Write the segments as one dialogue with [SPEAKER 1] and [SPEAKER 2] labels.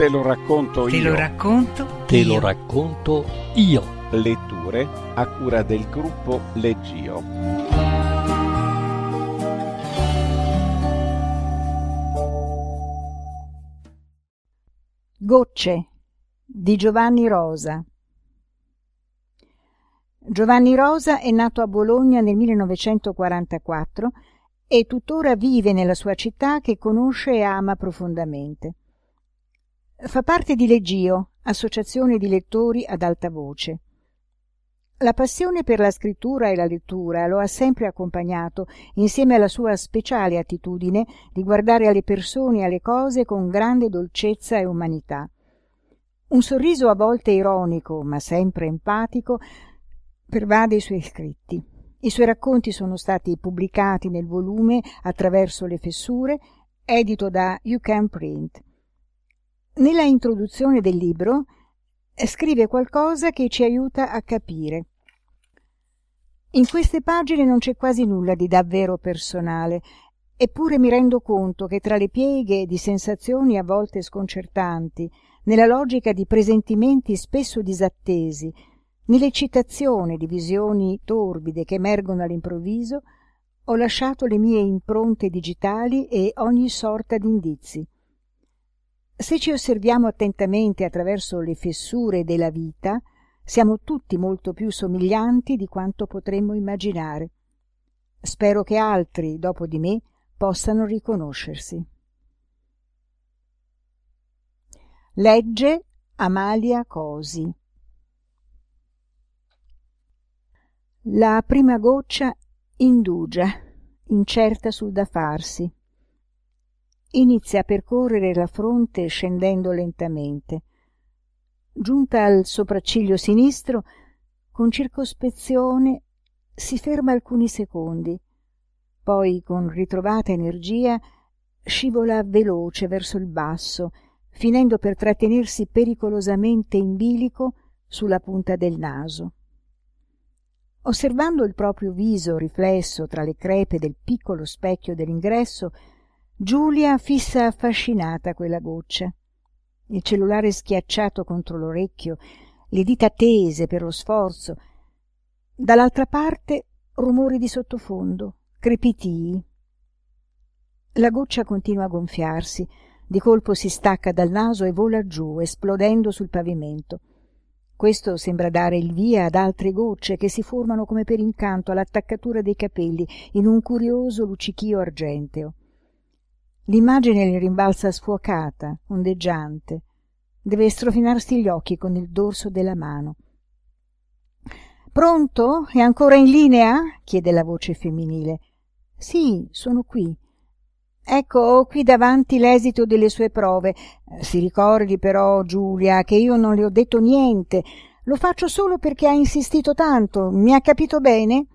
[SPEAKER 1] Te lo racconto
[SPEAKER 2] Te
[SPEAKER 1] io.
[SPEAKER 2] lo racconto
[SPEAKER 3] Te
[SPEAKER 2] io.
[SPEAKER 3] lo racconto io.
[SPEAKER 1] Letture a cura del gruppo Leggio.
[SPEAKER 4] Gocce di Giovanni Rosa Giovanni Rosa è nato a Bologna nel 1944 e tuttora vive nella sua città che conosce e ama profondamente. Fa parte di Leggio, associazione di lettori ad alta voce. La passione per la scrittura e la lettura lo ha sempre accompagnato, insieme alla sua speciale attitudine di guardare alle persone e alle cose con grande dolcezza e umanità. Un sorriso a volte ironico, ma sempre empatico, pervade i suoi scritti. I suoi racconti sono stati pubblicati nel volume Attraverso le fessure, edito da You Can Print. Nella introduzione del libro scrive qualcosa che ci aiuta a capire. In queste pagine non c'è quasi nulla di davvero personale, eppure mi rendo conto che tra le pieghe di sensazioni a volte sconcertanti, nella logica di presentimenti spesso disattesi, nell'eccitazione di visioni torbide che emergono all'improvviso, ho lasciato le mie impronte digitali e ogni sorta d'indizi. Se ci osserviamo attentamente attraverso le fessure della vita, siamo tutti molto più somiglianti di quanto potremmo immaginare. Spero che altri, dopo di me, possano riconoscersi. Legge Amalia Cosi La prima goccia indugia, incerta sul da farsi. Inizia a percorrere la fronte scendendo lentamente. Giunta al sopracciglio sinistro, con circospezione si ferma alcuni secondi, poi con ritrovata energia scivola veloce verso il basso, finendo per trattenersi pericolosamente in bilico sulla punta del naso. Osservando il proprio viso riflesso tra le crepe del piccolo specchio dell'ingresso, Giulia fissa affascinata quella goccia. Il cellulare schiacciato contro l'orecchio, le dita tese per lo sforzo. Dall'altra parte rumori di sottofondo, crepitii. La goccia continua a gonfiarsi, di colpo si stacca dal naso e vola giù, esplodendo sul pavimento. Questo sembra dare il via ad altre gocce che si formano come per incanto all'attaccatura dei capelli in un curioso luccichio argenteo. L'immagine le rimbalza sfuocata, ondeggiante. Deve strofinarsi gli occhi con il dorso della mano. Pronto? È ancora in linea? chiede la voce femminile. Sì, sono qui. Ecco, qui davanti l'esito delle sue prove. Si ricordi però, Giulia, che io non le ho detto niente. Lo faccio solo perché ha insistito tanto. Mi ha capito bene?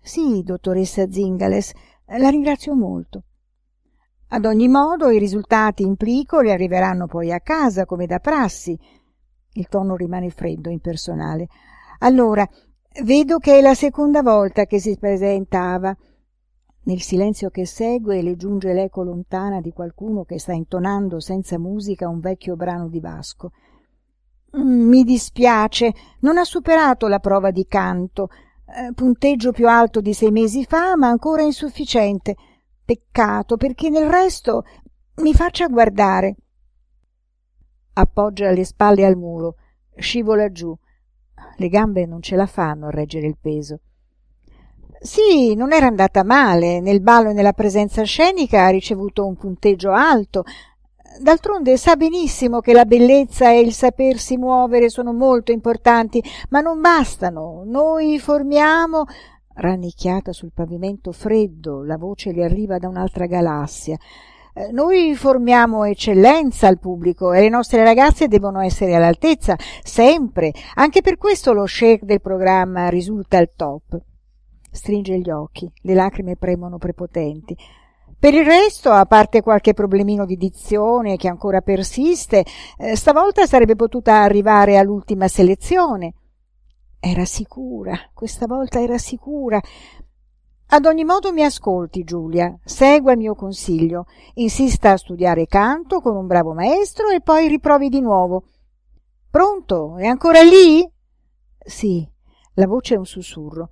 [SPEAKER 4] Sì, dottoressa Zingales, la ringrazio molto. Ad ogni modo i risultati in plico le arriveranno poi a casa, come da prassi. Il tono rimane freddo, impersonale. Allora, vedo che è la seconda volta che si presentava. Nel silenzio che segue le giunge l'eco lontana di qualcuno che sta intonando senza musica un vecchio brano di Vasco. Mi dispiace, non ha superato la prova di canto. Eh, punteggio più alto di sei mesi fa, ma ancora insufficiente. Peccato, perché nel resto mi faccia guardare. Appoggia le spalle al muro, scivola giù. Le gambe non ce la fanno a reggere il peso. Sì, non era andata male. Nel ballo e nella presenza scenica ha ricevuto un punteggio alto. D'altronde sa benissimo che la bellezza e il sapersi muovere sono molto importanti, ma non bastano. Noi formiamo. Rannicchiata sul pavimento freddo, la voce le arriva da un'altra galassia. Noi formiamo eccellenza al pubblico e le nostre ragazze devono essere all'altezza, sempre. Anche per questo lo shake del programma risulta al top. Stringe gli occhi, le lacrime premono prepotenti. Per il resto, a parte qualche problemino di dizione che ancora persiste, eh, stavolta sarebbe potuta arrivare all'ultima selezione. Era sicura, questa volta era sicura. ad ogni modo mi ascolti giulia. Segua il mio consiglio. Insista a studiare canto con un bravo maestro e poi riprovi di nuovo. Pronto? È ancora lì? Sì. La voce è un sussurro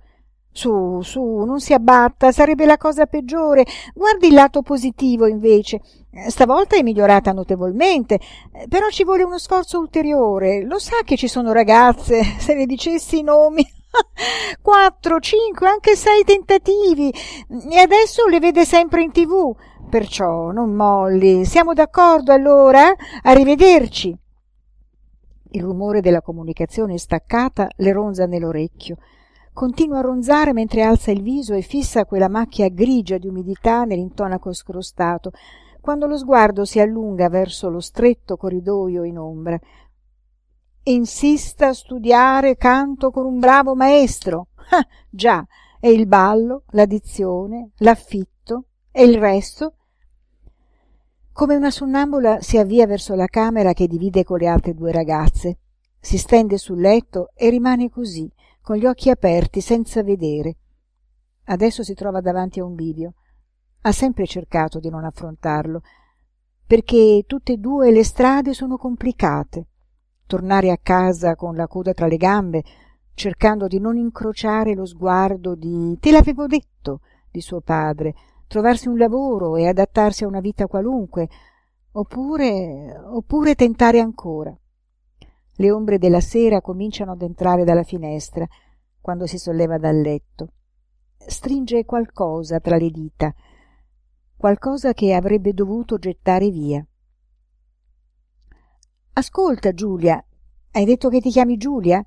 [SPEAKER 4] su su non si abbatta sarebbe la cosa peggiore. Guardi il lato positivo invece. Stavolta è migliorata notevolmente però ci vuole uno sforzo ulteriore. Lo sa che ci sono ragazze se le dicessi i nomi quattro cinque anche sei tentativi e adesso le vede sempre in tv. Perciò non molli. Siamo d'accordo allora? Arrivederci. Il rumore della comunicazione staccata le ronza nell'orecchio continua a ronzare mentre alza il viso e fissa quella macchia grigia di umidità nell'intonaco scrostato quando lo sguardo si allunga verso lo stretto corridojo in ombra. Insista a studiare canto con un bravo maestro. Ah già e il ballo la dizione l'affitto e il resto. Come una sonnambula si avvia verso la camera che divide con le altre due ragazze. Si stende sul letto e rimane così con gli occhi aperti senza vedere. Adesso si trova davanti a un bivio. Ha sempre cercato di non affrontarlo perché tutte e due le strade sono complicate. Tornare a casa con la coda tra le gambe cercando di non incrociare lo sguardo di te l'avevo detto di suo padre trovarsi un lavoro e adattarsi a una vita qualunque oppure oppure tentare ancora le ombre della sera cominciano ad entrare dalla finestra quando si solleva dal letto. Stringe qualcosa tra le dita qualcosa che avrebbe dovuto gettare via. Ascolta giulia hai detto che ti chiami giulia?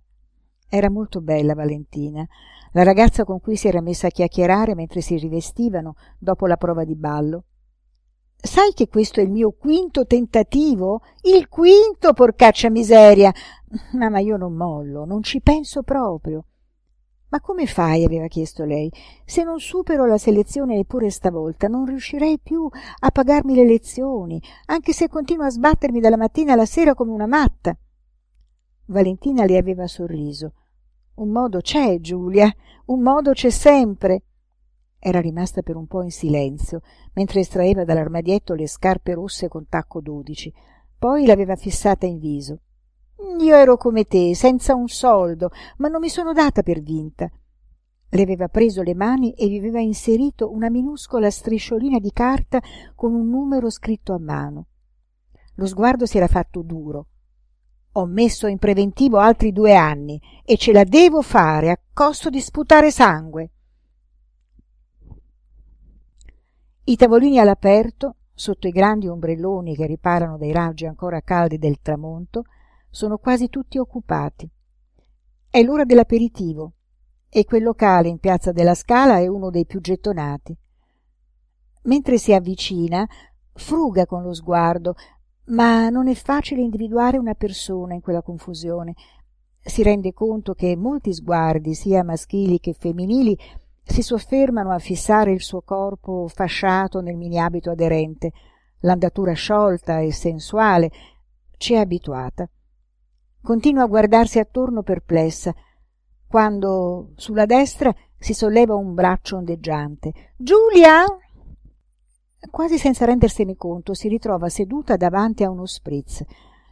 [SPEAKER 4] Era molto bella valentina la ragazza con cui si era messa a chiacchierare mentre si rivestivano dopo la prova di ballo sai che questo è il mio quinto tentativo? Il quinto porcaccia miseria! Ah, ma io non mollo non ci penso proprio. Ma come fai? aveva chiesto lei. Se non supero la selezione neppure stavolta non riuscirei più a pagarmi le lezioni anche se continuo a sbattermi dalla mattina alla sera come una matta. Valentina le aveva sorriso. Un modo c'è giulia un modo c'è sempre era rimasta per un po in silenzio mentre estraeva dall'armadietto le scarpe rosse con tacco dodici poi l'aveva fissata in viso. Io ero come te senza un soldo ma non mi sono data per vinta. Le aveva preso le mani e vi aveva inserito una minuscola strisciolina di carta con un numero scritto a mano. Lo sguardo si era fatto duro. Ho messo in preventivo altri due anni e ce la devo fare a costo di sputare sangue i tavolini all'aperto sotto i grandi ombrelloni che riparano dai raggi ancora caldi del tramonto sono quasi tutti occupati. È l'ora dell'aperitivo e quel locale in piazza della scala è uno dei più gettonati. Mentre si avvicina fruga con lo sguardo ma non è facile individuare una persona in quella confusione. Si rende conto che molti sguardi sia maschili che femminili si soffermano a fissare il suo corpo fasciato nel miniabito aderente. L'andatura sciolta e sensuale ci è abituata. Continua a guardarsi attorno perplessa. Quando sulla destra si solleva un braccio ondeggiante. Giulia! Quasi senza rendersene conto si ritrova seduta davanti a uno spritz.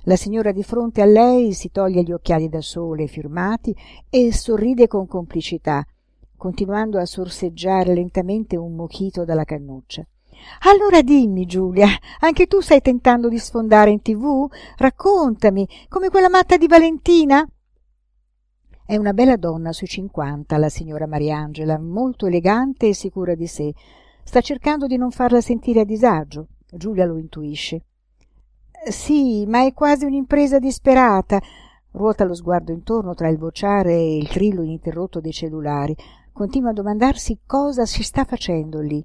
[SPEAKER 4] La signora di fronte a lei si toglie gli occhiali da sole firmati e sorride con complicità continuando a sorseggiare lentamente un mochito dalla cannuccia. Allora dimmi giulia anche tu stai tentando di sfondare in tv raccontami come quella matta di valentina? È una bella donna sui cinquanta la signora mariangela molto elegante e sicura di sé. Sta cercando di non farla sentire a disagio. Giulia lo intuisce. Sì ma è quasi un'impresa disperata. Ruota lo sguardo intorno tra il vociare e il trillo ininterrotto dei cellulari continua a domandarsi cosa si sta facendo lì.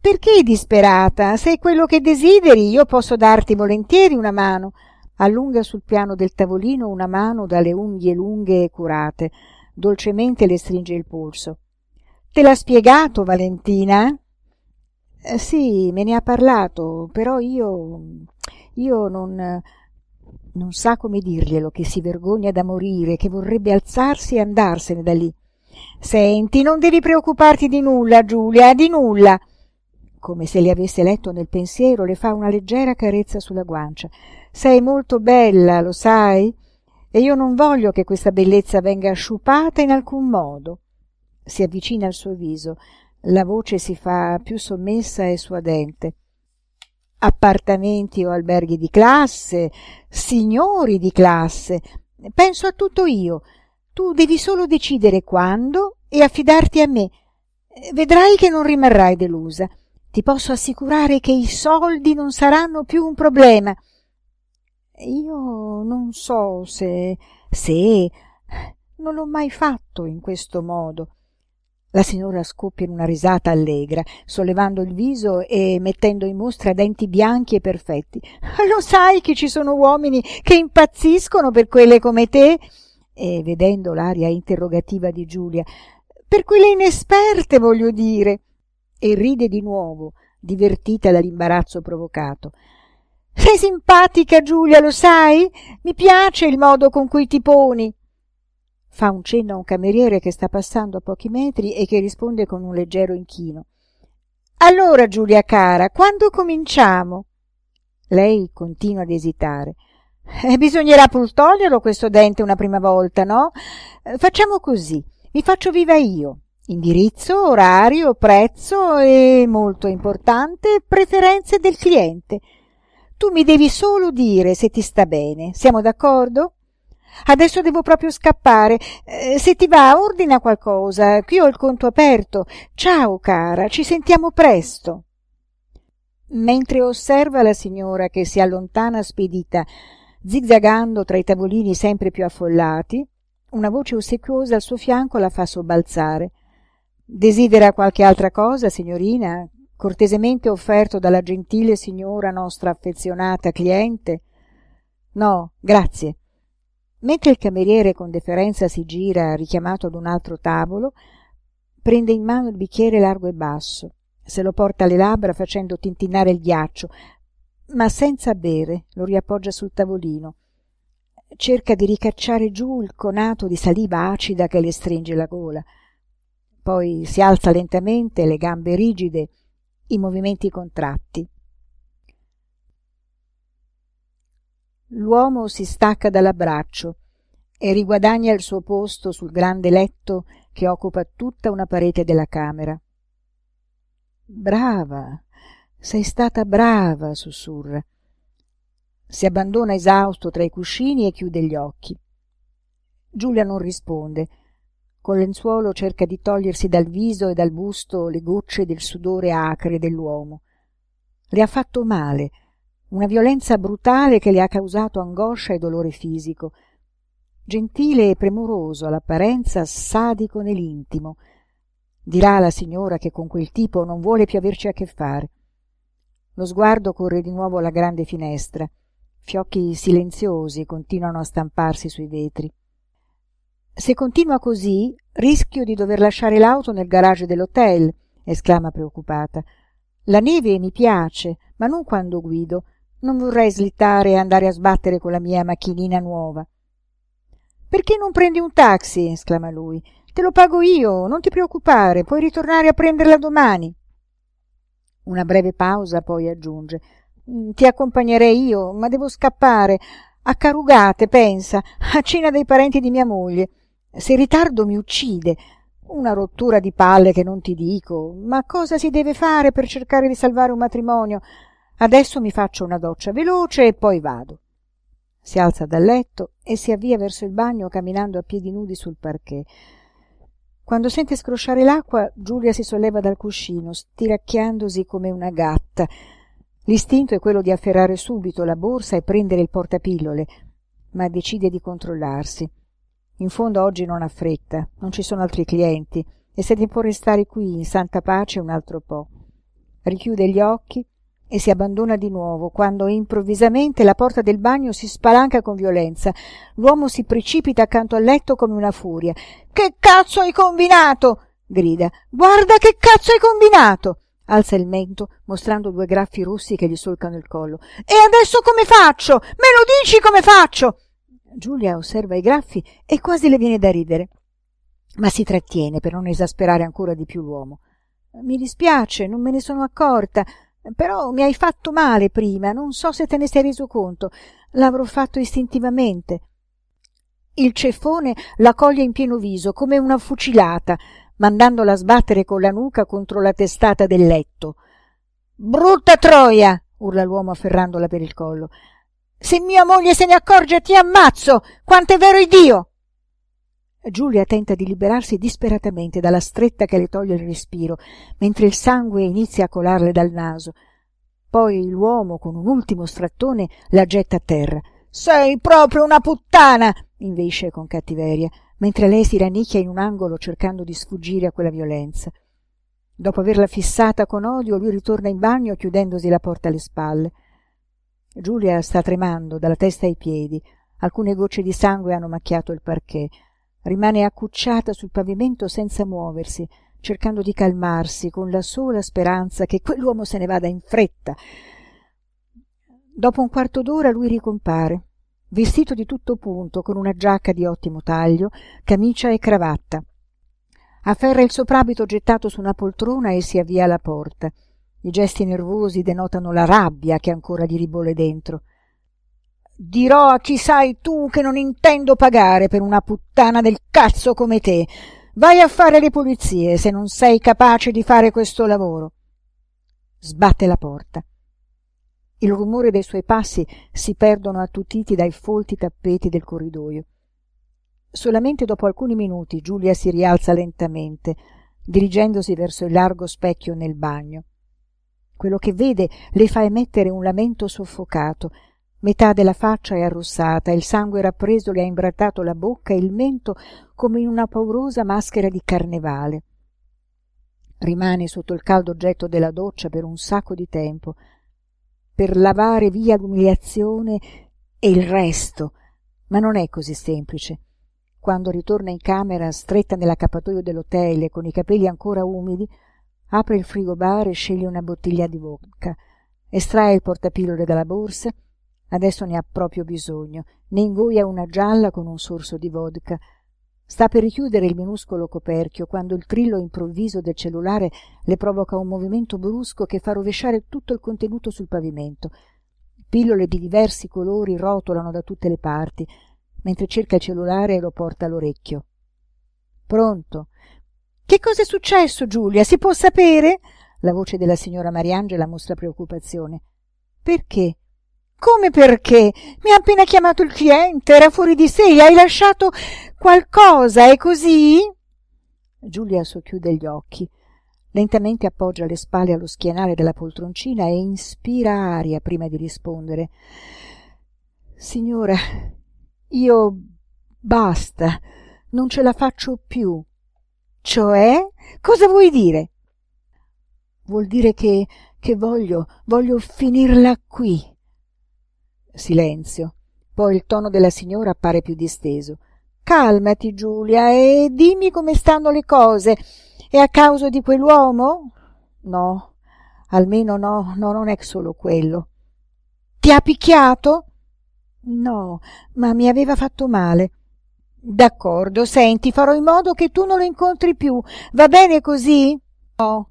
[SPEAKER 4] Perché disperata? Se è quello che desideri io posso darti volentieri una mano. Allunga sul piano del tavolino una mano dalle unghie lunghe e curate. Dolcemente le stringe il polso. Te l'ha spiegato valentina? Eh, sì me ne ha parlato però io io non non sa come dirglielo che si vergogna da morire che vorrebbe alzarsi e andarsene da lì Senti, non devi preoccuparti di nulla, Giulia, di nulla. Come se le avesse letto nel pensiero, le fa una leggera carezza sulla guancia. Sei molto bella, lo sai? E io non voglio che questa bellezza venga sciupata in alcun modo. Si avvicina al suo viso. La voce si fa più sommessa e suadente. Appartamenti o alberghi di classe, signori di classe. Penso a tutto io. Tu devi solo decidere quando e affidarti a me. Vedrai che non rimarrai delusa. Ti posso assicurare che i soldi non saranno più un problema. Io non so se... se... non l'ho mai fatto in questo modo. La signora scoppia in una risata allegra, sollevando il viso e mettendo in mostra denti bianchi e perfetti. Lo sai che ci sono uomini che impazziscono per quelle come te? E vedendo l'aria interrogativa di Giulia, per quelle inesperte, voglio dire. E ride di nuovo, divertita dall'imbarazzo provocato. Sei simpatica, Giulia, lo sai? Mi piace il modo con cui ti poni fa un cenno a un cameriere che sta passando a pochi metri e che risponde con un leggero inchino. Allora, Giulia cara, quando cominciamo? Lei continua ad esitare. Eh, bisognerà pur toglierlo questo dente una prima volta, no? Eh, facciamo così. Mi faccio viva io. Indirizzo, orario, prezzo e, molto importante, preferenze del cliente. Tu mi devi solo dire se ti sta bene. Siamo d'accordo? Adesso devo proprio scappare. Eh, se ti va, ordina qualcosa. Qui ho il conto aperto. Ciao, cara, ci sentiamo presto. Mentre osserva la signora che si allontana spedita, zigzagando tra i tavolini sempre più affollati, una voce ossequiosa al suo fianco la fa sobbalzare. Desidera qualche altra cosa, signorina? Cortesemente offerto dalla gentile signora nostra affezionata cliente? No, grazie. Mentre il cameriere con deferenza si gira richiamato ad un altro tavolo, prende in mano il bicchiere largo e basso, se lo porta alle labbra facendo tintinnare il ghiaccio, ma senza bere, lo riappoggia sul tavolino. Cerca di ricacciare giù il conato di saliva acida che le stringe la gola. Poi si alza lentamente, le gambe rigide, i movimenti contratti. L'uomo si stacca dall'abbraccio e riguadagna il suo posto sul grande letto che occupa tutta una parete della camera. Brava, sei stata brava, sussurra. Si abbandona esausto tra i cuscini e chiude gli occhi. Giulia non risponde. Col lenzuolo cerca di togliersi dal viso e dal busto le gocce del sudore acre dell'uomo. Le ha fatto male una violenza brutale che le ha causato angoscia e dolore fisico gentile e premuroso all'apparenza sadico nell'intimo dirà la signora che con quel tipo non vuole più averci a che fare lo sguardo corre di nuovo alla grande finestra. Fiocchi silenziosi continuano a stamparsi sui vetri. Se continua così rischio di dover lasciare l'auto nel garage dell'hotel esclama preoccupata. La neve mi piace ma non quando guido. Non vorrei slittare e andare a sbattere con la mia macchinina nuova. Perché non prendi un taxi? esclama lui. Te lo pago io non ti preoccupare puoi ritornare a prenderla domani una breve pausa poi aggiunge mm, ti accompagnerei io ma devo scappare. A carugate pensa a cena dei parenti di mia moglie. Se ritardo mi uccide. Una rottura di palle che non ti dico ma cosa si deve fare per cercare di salvare un matrimonio? Adesso mi faccio una doccia veloce e poi vado. Si alza dal letto e si avvia verso il bagno camminando a piedi nudi sul parquet quando sente scrosciare l'acqua giulia si solleva dal cuscino stiracchiandosi come una gatta. L'istinto è quello di afferrare subito la borsa e prendere il portapillole ma decide di controllarsi. In fondo oggi non ha fretta non ci sono altri clienti e se ne può restare qui in santa pace un altro po. Richiude gli occhi e si abbandona di nuovo quando improvvisamente la porta del bagno si spalanca con violenza. L'uomo si precipita accanto al letto come una furia. Che cazzo hai combinato? grida. Guarda che cazzo hai combinato! alza il mento mostrando due graffi rossi che gli solcano il collo. E adesso come faccio? Me lo dici come faccio? Giulia osserva i graffi e quasi le viene da ridere ma si trattiene per non esasperare ancora di più l'uomo. Mi dispiace, non me ne sono accorta, però mi hai fatto male prima, non so se te ne sei reso conto. L'avrò fatto istintivamente. Il ceffone la coglie in pieno viso, come una fucilata, mandandola a sbattere con la nuca contro la testata del letto. Brutta troia! urla l'uomo afferrandola per il collo. Se mia moglie se ne accorge ti ammazzo! Quant'è vero Dio! Giulia tenta di liberarsi disperatamente dalla stretta che le toglie il respiro, mentre il sangue inizia a colarle dal naso. Poi l'uomo, con un ultimo strattone, la getta a terra. Sei proprio una puttana! inveisce con cattiveria, mentre lei si rannicchia in un angolo cercando di sfuggire a quella violenza. Dopo averla fissata con odio, lui ritorna in bagno chiudendosi la porta alle spalle. Giulia sta tremando dalla testa ai piedi. Alcune gocce di sangue hanno macchiato il parquet. Rimane accucciata sul pavimento senza muoversi, cercando di calmarsi, con la sola speranza che quell'uomo se ne vada in fretta. Dopo un quarto d'ora lui ricompare, vestito di tutto punto, con una giacca di ottimo taglio, camicia e cravatta. Afferra il soprabito gettato su una poltrona e si avvia alla porta. I gesti nervosi denotano la rabbia che ancora gli ribolle dentro. Dirò a chi sai tu che non intendo pagare per una puttana del cazzo come te. Vai a fare le pulizie se non sei capace di fare questo lavoro. Sbatte la porta. Il rumore dei suoi passi si perdono attutiti dai folti tappeti del corridoio. Solamente dopo alcuni minuti Giulia si rialza lentamente, dirigendosi verso il largo specchio nel bagno. Quello che vede le fa emettere un lamento soffocato. Metà della faccia è arrossata, il sangue rappreso le ha imbrattato la bocca e il mento come in una paurosa maschera di carnevale. Rimane sotto il caldo getto della doccia per un sacco di tempo, per lavare via l'umiliazione e il resto, ma non è così semplice. Quando ritorna in camera, stretta nell'accappatoio dell'hotel e con i capelli ancora umidi, apre il frigobar e sceglie una bottiglia di vodka estrae il portapillole dalla borsa adesso ne ha proprio bisogno. Ne ingoia una gialla con un sorso di vodka. Sta per richiudere il minuscolo coperchio quando il trillo improvviso del cellulare le provoca un movimento brusco che fa rovesciare tutto il contenuto sul pavimento. Pillole di diversi colori rotolano da tutte le parti mentre cerca il cellulare e lo porta all'orecchio. Pronto? Che cosa è successo giulia? Si può sapere? La voce della signora mariangela mostra preoccupazione. Perché come perché? Mi ha appena chiamato il cliente era fuori di sé hai lasciato qualcosa è così? Giulia socchiude gli occhi lentamente appoggia le spalle allo schienale della poltroncina e inspira aria prima di rispondere. Signora io basta non ce la faccio più. Cioè cosa vuoi dire? Vuol dire che che voglio voglio finirla qui silenzio. Poi il tono della signora appare più disteso. Calmati giulia e dimmi come stanno le cose. È a causa di quell'uomo? No. Almeno no, no non è solo quello. Ti ha picchiato? No ma mi aveva fatto male. D'accordo senti farò in modo che tu non lo incontri più. Va bene così? No.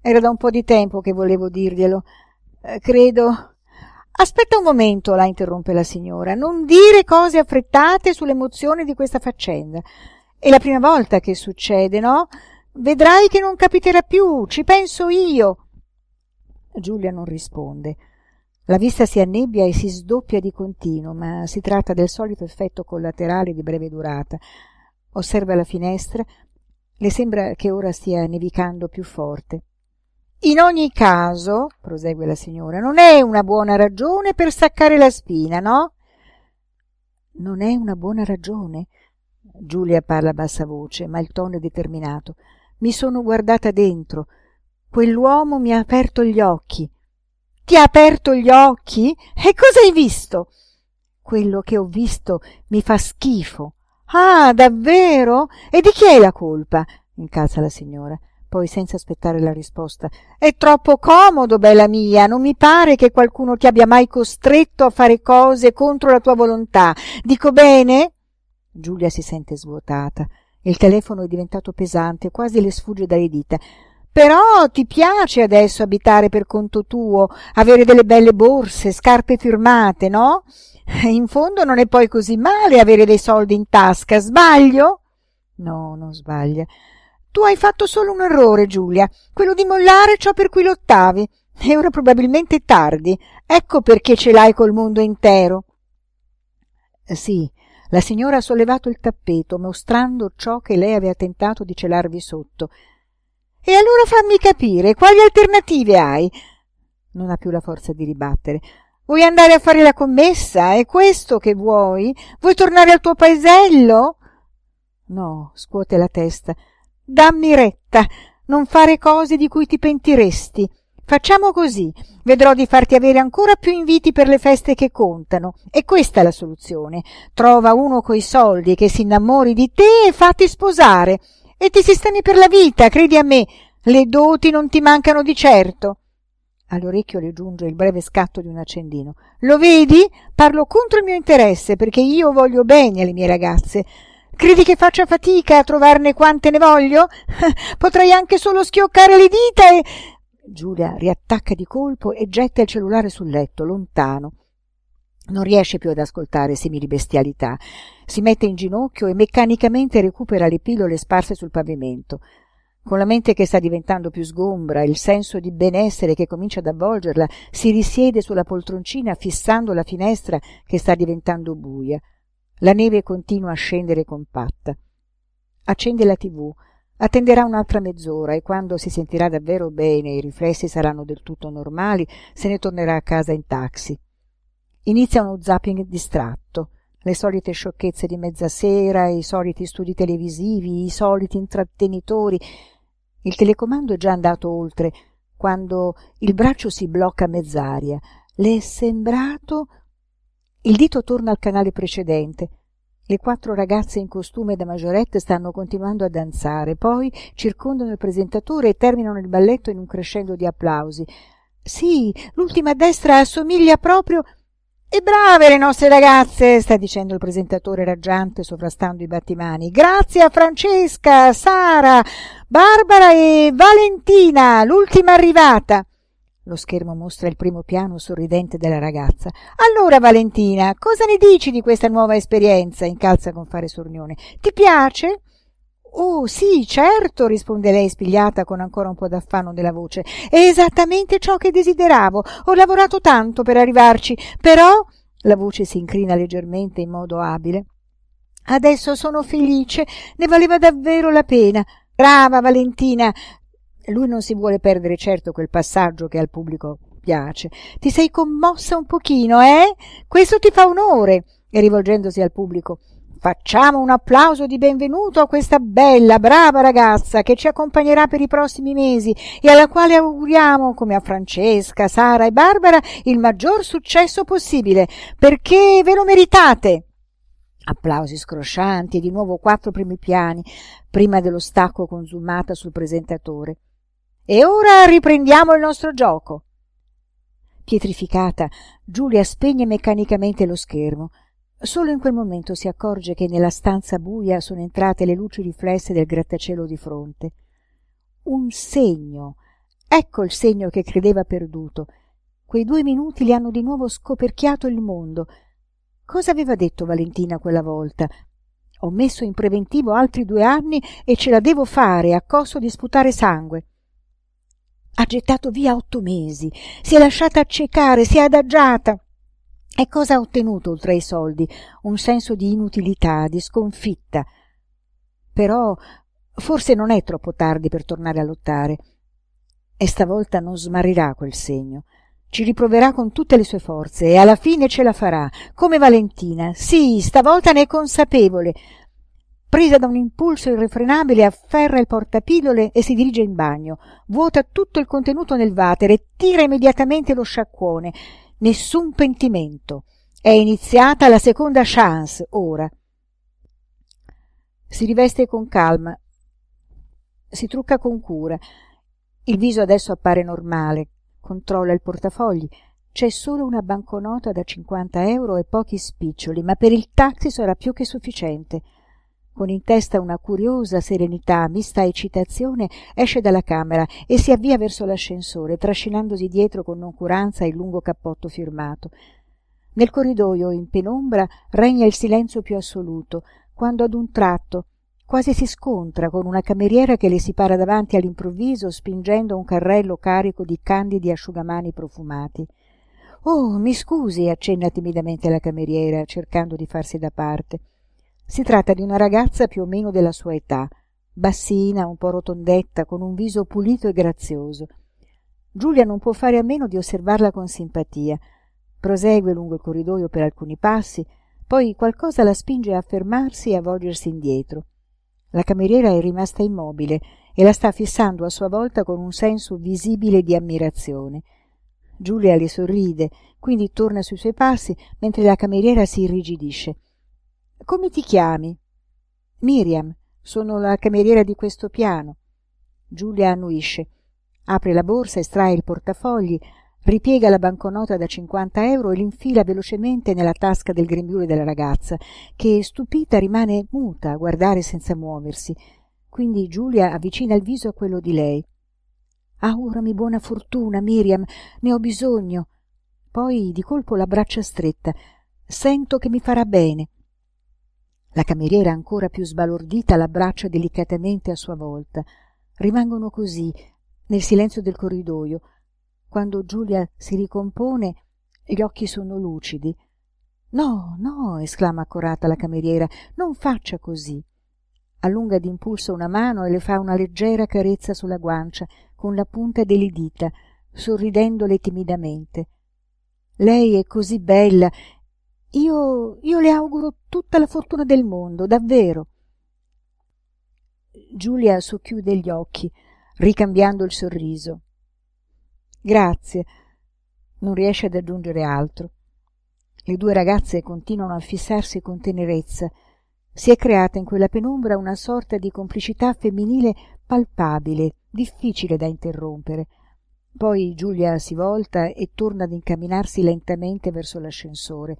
[SPEAKER 4] Era da un po di tempo che volevo dirglielo. Eh, credo aspetta un momento la interrompe la signora. Non dire cose affrettate sull'emozione di questa faccenda. È la prima volta che succede no? Vedrai che non capiterà più ci penso io. Giulia non risponde. La vista si annebbia e si sdoppia di continuo, ma si tratta del solito effetto collaterale di breve durata. Osserva la finestra, le sembra che ora stia nevicando più forte. In ogni caso, prosegue la signora, non è una buona ragione per staccare la spina, no? Non è una buona ragione? Giulia parla a bassa voce, ma il tono è determinato. Mi sono guardata dentro. Quell'uomo mi ha aperto gli occhi ti ha aperto gli occhi e cosa hai visto quello che ho visto mi fa schifo ah davvero e di chi è la colpa incalza la signora poi senza aspettare la risposta è troppo comodo bella mia non mi pare che qualcuno ti abbia mai costretto a fare cose contro la tua volontà dico bene giulia si sente svuotata Il telefono è diventato pesante, quasi le sfugge dalle dita. Però ti piace adesso abitare per conto tuo, avere delle belle borse, scarpe firmate, no? In fondo non è poi così male avere dei soldi in tasca, sbaglio? No, non sbaglia. Tu hai fatto solo un errore, Giulia, quello di mollare ciò per cui lottavi. E ora probabilmente tardi. Ecco perché ce l'hai col mondo intero. Sì, la signora ha sollevato il tappeto, mostrando ciò che lei aveva tentato di celarvi sotto. E allora fammi capire, quali alternative hai? Non ha più la forza di ribattere. Vuoi andare a fare la commessa? È questo che vuoi? Vuoi tornare al tuo paesello? No, scuote la testa. Dammi retta, non fare cose di cui ti pentiresti. Facciamo così, vedrò di farti avere ancora più inviti per le feste che contano. E questa è la soluzione. Trova uno coi soldi che si innamori di te e fatti sposare e ti sistemi per la vita, credi a me. Le doti non ti mancano di certo. All'orecchio le giunge il breve scatto di un accendino. Lo vedi? Parlo contro il mio interesse, perché io voglio bene alle mie ragazze. Credi che faccia fatica a trovarne quante ne voglio? Potrei anche solo schioccare le dita e. Giulia riattacca di colpo e getta il cellulare sul letto, lontano. Non riesce più ad ascoltare simili bestialità. Si mette in ginocchio e meccanicamente recupera le pillole sparse sul pavimento. Con la mente che sta diventando più sgombra e il senso di benessere che comincia ad avvolgerla, si risiede sulla poltroncina fissando la finestra che sta diventando buia. La neve continua a scendere compatta. Accende la tv, attenderà un'altra mezz'ora e quando si sentirà davvero bene e i riflessi saranno del tutto normali, se ne tornerà a casa in taxi. Inizia uno zapping distratto, le solite sciocchezze di mezzasera, i soliti studi televisivi, i soliti intrattenitori. Il telecomando è già andato oltre, quando il braccio si blocca a mezz'aria. Le è sembrato... Il dito torna al canale precedente. Le quattro ragazze in costume da maggiorette stanno continuando a danzare, poi circondano il presentatore e terminano il balletto in un crescendo di applausi. Sì, l'ultima a destra assomiglia proprio e brave le nostre ragazze, sta dicendo il presentatore raggiante sovrastando i battimani. Grazie a Francesca, Sara, Barbara e Valentina, l'ultima arrivata. Lo schermo mostra il primo piano sorridente della ragazza. Allora, Valentina, cosa ne dici di questa nuova esperienza? incalza con fare sornione. Ti piace? Oh, sì, certo, risponde lei spigliata con ancora un po' d'affanno della voce. È esattamente ciò che desideravo. Ho lavorato tanto per arrivarci, però la voce si incrina leggermente in modo abile. Adesso sono felice, ne valeva davvero la pena. Brava Valentina. Lui non si vuole perdere certo quel passaggio che al pubblico piace. Ti sei commossa un pochino, eh? Questo ti fa onore. E rivolgendosi al pubblico. Facciamo un applauso di benvenuto a questa bella, brava ragazza che ci accompagnerà per i prossimi mesi e alla quale auguriamo, come a Francesca, Sara e Barbara, il maggior successo possibile, perché ve lo meritate. Applausi scroscianti e di nuovo quattro primi piani, prima dello stacco consumata sul presentatore. E ora riprendiamo il nostro gioco. Pietrificata, Giulia spegne meccanicamente lo schermo Solo in quel momento si accorge che nella stanza buia sono entrate le luci riflesse del grattacielo di fronte. Un segno. Ecco il segno che credeva perduto. Quei due minuti gli hanno di nuovo scoperchiato il mondo. Cosa aveva detto Valentina quella volta? Ho messo in preventivo altri due anni e ce la devo fare a costo di sputare sangue. Ha gettato via otto mesi, si è lasciata accecare, si è adagiata. E cosa ha ottenuto oltre ai soldi? Un senso di inutilità, di sconfitta. Però forse non è troppo tardi per tornare a lottare. E stavolta non smarrirà quel segno. Ci riproverà con tutte le sue forze e alla fine ce la farà, come Valentina. Sì, stavolta ne è consapevole. Presa da un impulso irrefrenabile, afferra il portapillole e si dirige in bagno. Vuota tutto il contenuto nel water e tira immediatamente lo sciacquone nessun pentimento. È iniziata la seconda chance ora. Si riveste con calma, si trucca con cura. Il viso adesso appare normale, controlla il portafogli. C'è solo una banconota da cinquanta euro e pochi spiccioli, ma per il taxi sarà più che sufficiente. Con in testa una curiosa serenità mista a eccitazione, esce dalla camera e si avvia verso l'ascensore, trascinandosi dietro con noncuranza il lungo cappotto firmato. Nel corridoio, in penombra, regna il silenzio più assoluto, quando ad un tratto quasi si scontra con una cameriera che le si para davanti all'improvviso spingendo un carrello carico di candidi asciugamani profumati. Oh, mi scusi, accenna timidamente la cameriera, cercando di farsi da parte. Si tratta di una ragazza più o meno della sua età, bassina, un po' rotondetta, con un viso pulito e grazioso. Giulia non può fare a meno di osservarla con simpatia. Prosegue lungo il corridoio per alcuni passi, poi qualcosa la spinge a fermarsi e a volgersi indietro. La cameriera è rimasta immobile e la sta fissando a sua volta con un senso visibile di ammirazione. Giulia le sorride, quindi torna sui suoi passi, mentre la cameriera si irrigidisce. Come ti chiami? Miriam, sono la cameriera di questo piano. Giulia annuisce. Apre la borsa, estrae il portafogli, ripiega la banconota da cinquanta euro e l'infila velocemente nella tasca del grembiule della ragazza, che stupita rimane muta a guardare senza muoversi. Quindi Giulia avvicina il viso a quello di lei. Augurami buona fortuna, Miriam, ne ho bisogno. Poi di colpo l'abbraccia stretta. Sento che mi farà bene. La cameriera, ancora più sbalordita, l'abbraccia delicatamente a sua volta. Rimangono così, nel silenzio del corridoio. Quando Giulia si ricompone, gli occhi sono lucidi. No, no, esclama accorata la cameriera, non faccia così. Allunga d'impulso una mano e le fa una leggera carezza sulla guancia, con la punta delle dita, sorridendole timidamente. Lei è così bella io io le auguro tutta la fortuna del mondo davvero. Giulia socchiude gli occhi ricambiando il sorriso. Grazie. Non riesce ad aggiungere altro. Le due ragazze continuano a fissarsi con tenerezza. Si è creata in quella penombra una sorta di complicità femminile palpabile difficile da interrompere. Poi giulia si volta e torna ad incamminarsi lentamente verso l'ascensore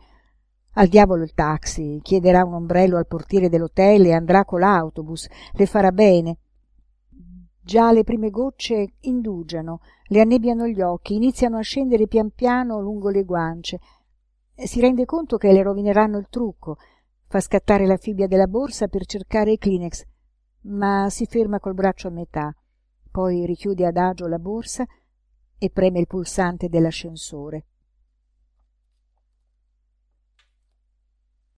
[SPEAKER 4] al diavolo il taxi chiederà un ombrello al portiere dell'hotel e andrà con l'autobus le farà bene. Già le prime gocce indugiano le annebbiano gli occhi iniziano a scendere pian piano lungo le guance. Si rende conto che le rovineranno il trucco fa scattare la fibbia della borsa per cercare i kleenex ma si ferma col braccio a metà poi richiude adagio la borsa e preme il pulsante dell'ascensore